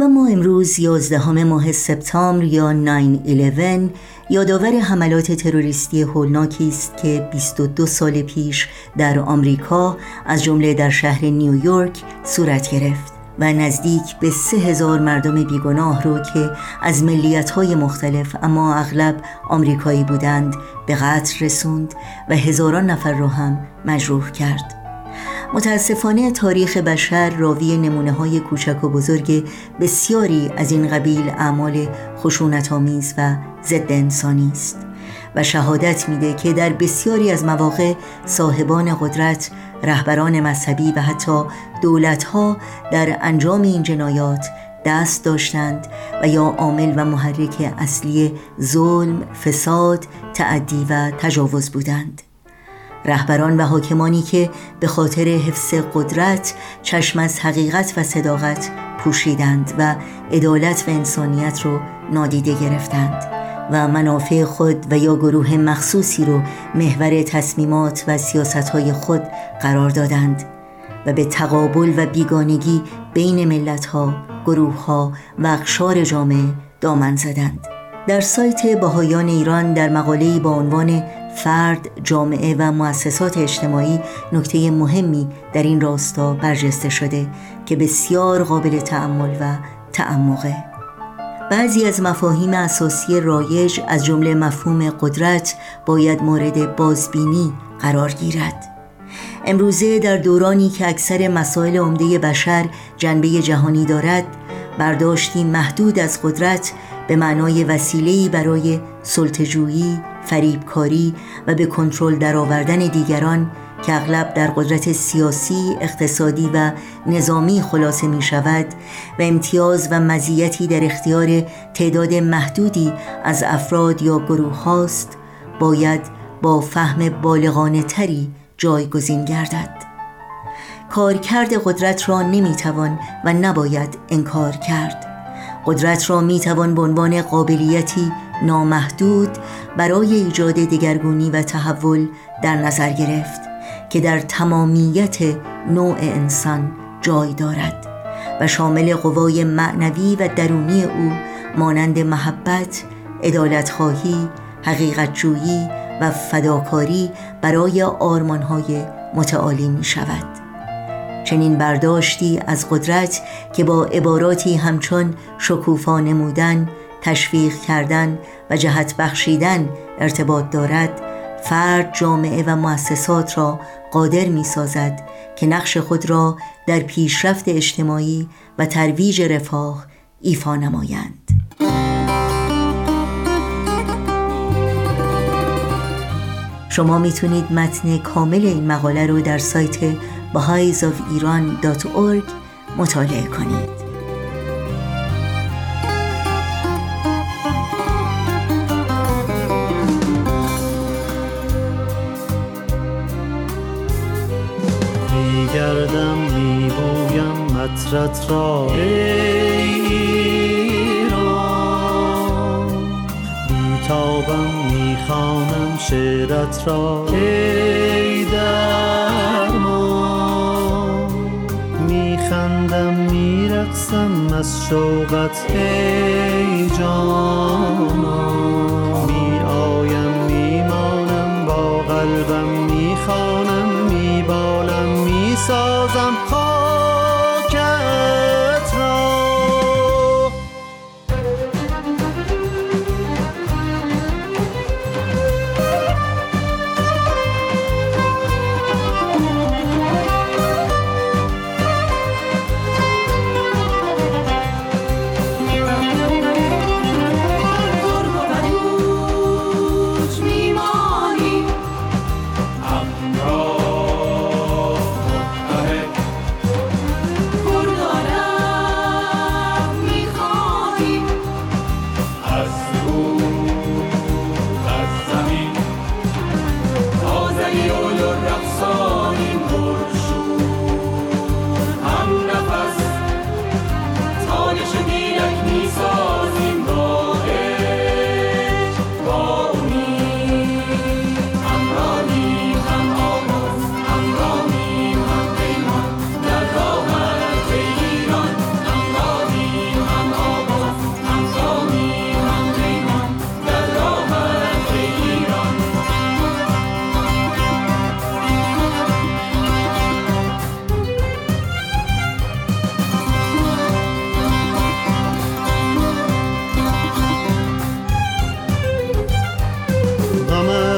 و ما امروز 11 ماه سپتامبر یا 9-11 یادآور حملات تروریستی هولناکی است که 22 سال پیش در آمریکا از جمله در شهر نیویورک صورت گرفت و نزدیک به سه هزار مردم بیگناه رو که از ملیت‌های مختلف اما اغلب آمریکایی بودند به قتل رسوند و هزاران نفر را هم مجروح کرد. متاسفانه تاریخ بشر راوی نمونه های کوچک و بزرگ بسیاری از این قبیل اعمال خشونت آمیز و ضد انسانی است و شهادت میده که در بسیاری از مواقع صاحبان قدرت رهبران مذهبی و حتی دولتها در انجام این جنایات دست داشتند و یا عامل و محرک اصلی ظلم، فساد، تعدی و تجاوز بودند. رهبران و حاکمانی که به خاطر حفظ قدرت چشم از حقیقت و صداقت پوشیدند و عدالت و انسانیت رو نادیده گرفتند و منافع خود و یا گروه مخصوصی رو محور تصمیمات و سیاستهای خود قرار دادند و به تقابل و بیگانگی بین ملتها، گروهها و اقشار جامعه دامن زدند. در سایت باهایان ایران در مقاله‌ای با عنوان فرد، جامعه و مؤسسات اجتماعی نکته مهمی در این راستا برجسته شده که بسیار قابل تعمل و تعمقه. بعضی از مفاهیم اساسی رایج از جمله مفهوم قدرت باید مورد بازبینی قرار گیرد. امروزه در دورانی که اکثر مسائل عمده بشر جنبه جهانی دارد برداشتی محدود از قدرت به معنای وسیله‌ای برای سلطجویی، فریبکاری و به کنترل درآوردن دیگران که اغلب در قدرت سیاسی، اقتصادی و نظامی خلاصه می شود و امتیاز و مزیتی در اختیار تعداد محدودی از افراد یا گروه هاست باید با فهم بالغانه تری جایگزین گردد. کارکرد قدرت را نمی‌توان و نباید انکار کرد. قدرت را می‌توان به عنوان قابلیتی نامحدود برای ایجاد دگرگونی و تحول در نظر گرفت که در تمامیت نوع انسان جای دارد و شامل قوای معنوی و درونی او مانند محبت، ادالتخواهی، حقیقتجویی و فداکاری برای آرمانهای متعالی می شود چنین برداشتی از قدرت که با عباراتی همچون شکوفا نمودن تشویق کردن و جهت بخشیدن ارتباط دارد فرد جامعه و مؤسسات را قادر می سازد که نقش خود را در پیشرفت اجتماعی و ترویج رفاه ایفا نمایند. شما می‌تونید متن کامل این مقاله رو در سایت bahaisofiran.org مطالعه کنید. میگردم میبویم مطرت را. ای ایران بیتابم می‌خوانم شعرت را. ای درمان میخندم میرقصم از شوقت ای جانان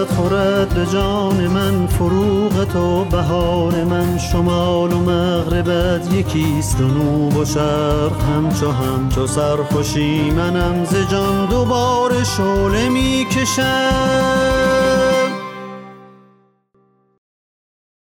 صد خورد به جان من فروغ تو بهار من شمال و مغربت یکیست و نوب و شرق همچو همچو سرخوشی منم ز جان دوباره شعله می کشم